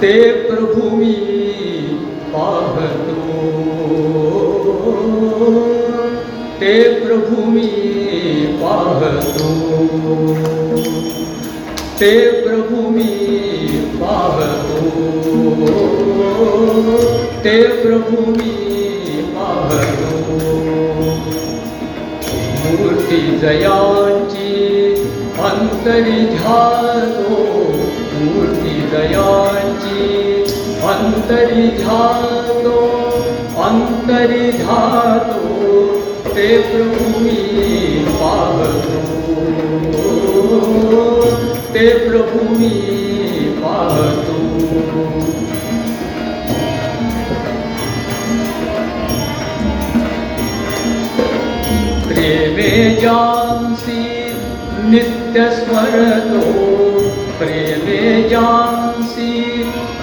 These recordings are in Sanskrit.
ते प्रभु मी पाहतो। ते प्रभु मी पाहतो। ते प्रभु मी पाहतो। ते प्रभु मी पाहतो। मूर्ती जयांची अंतरी झालो अंतरी झालो अंतरी झालो ते प्रभु मी पाहतो ते प्रभु मी पाहतो प्रेमे जानसी नित्य स्मरतो प्रेमे जानसी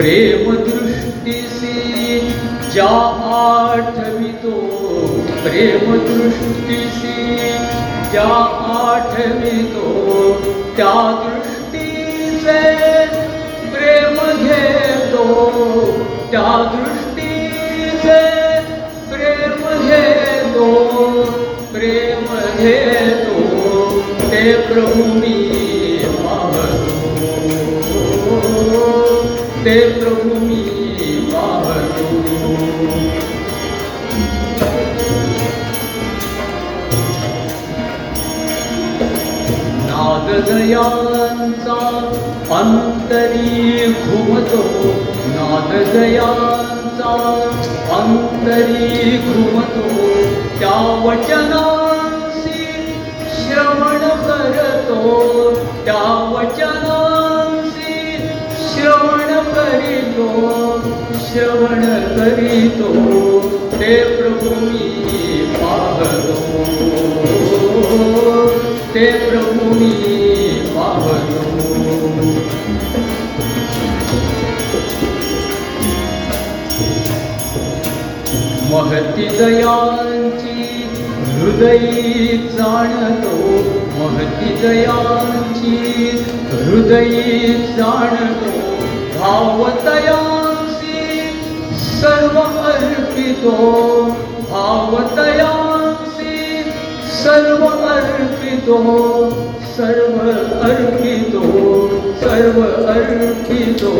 वंदितो ते प्रभु मी पाहतो ते प्रभु मी पाहतो प्रेम दृष्टीसी ज्या आठवितो प्रेम दृष्टीसी ज्या आठवितो त्या दृष्टीचे प्रेम घेतो त्या दृष्टीचे प्रेम घेतो प्रेम घेतो ते प्रभु मी ते प्रभु मी पाहतो नादजयांचा अंतरी घुमतो नादजयांचा अंतरी घुमतो त्या वचनांसी श्रवण महती दयांची हृदयी जाणतो महती दयांची हृदयी जाणतो भावतयांसी भावतयांसी सर्व अर्पितो सर्व अर्पितो सर्व अर्पितो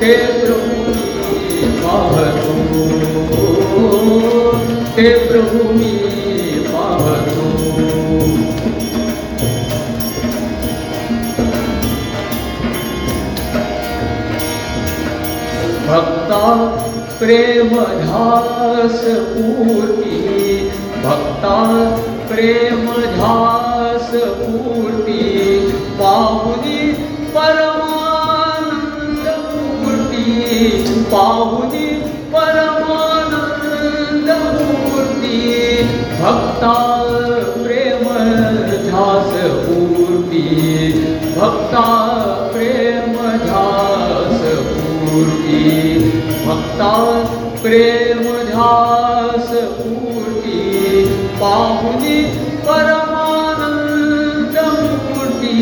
ते प्रभु मी पाहतो ते प्रभु मी पाहतो भक्ता प्रेम धास पूर्ती भक्ता प्रेम धास पूर्ती पाहुनी परमानंद मूर्ती पाहुनी परमानंद मूर्ती भक्ता प्रेम धास पूर्ती भक्ता प्रेम पूर्ती भक्ता प्रेम ध्यास पूर्ती पाहुनी परमानंद मूर्ती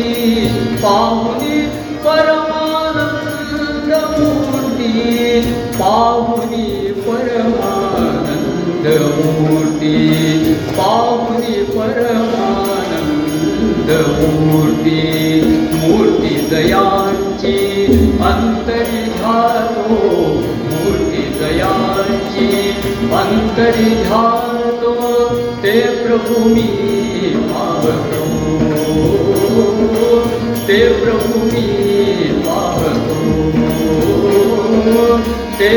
पाहुनी परमानंद मूर्ती पाहुनी परमानंद मूर्ती पाहुनी परमानंद मूर्ती मूर्ती दयांची अंतरी घातो ते प्रभु मी पाहतो ते प्रभु मी पाहतो ते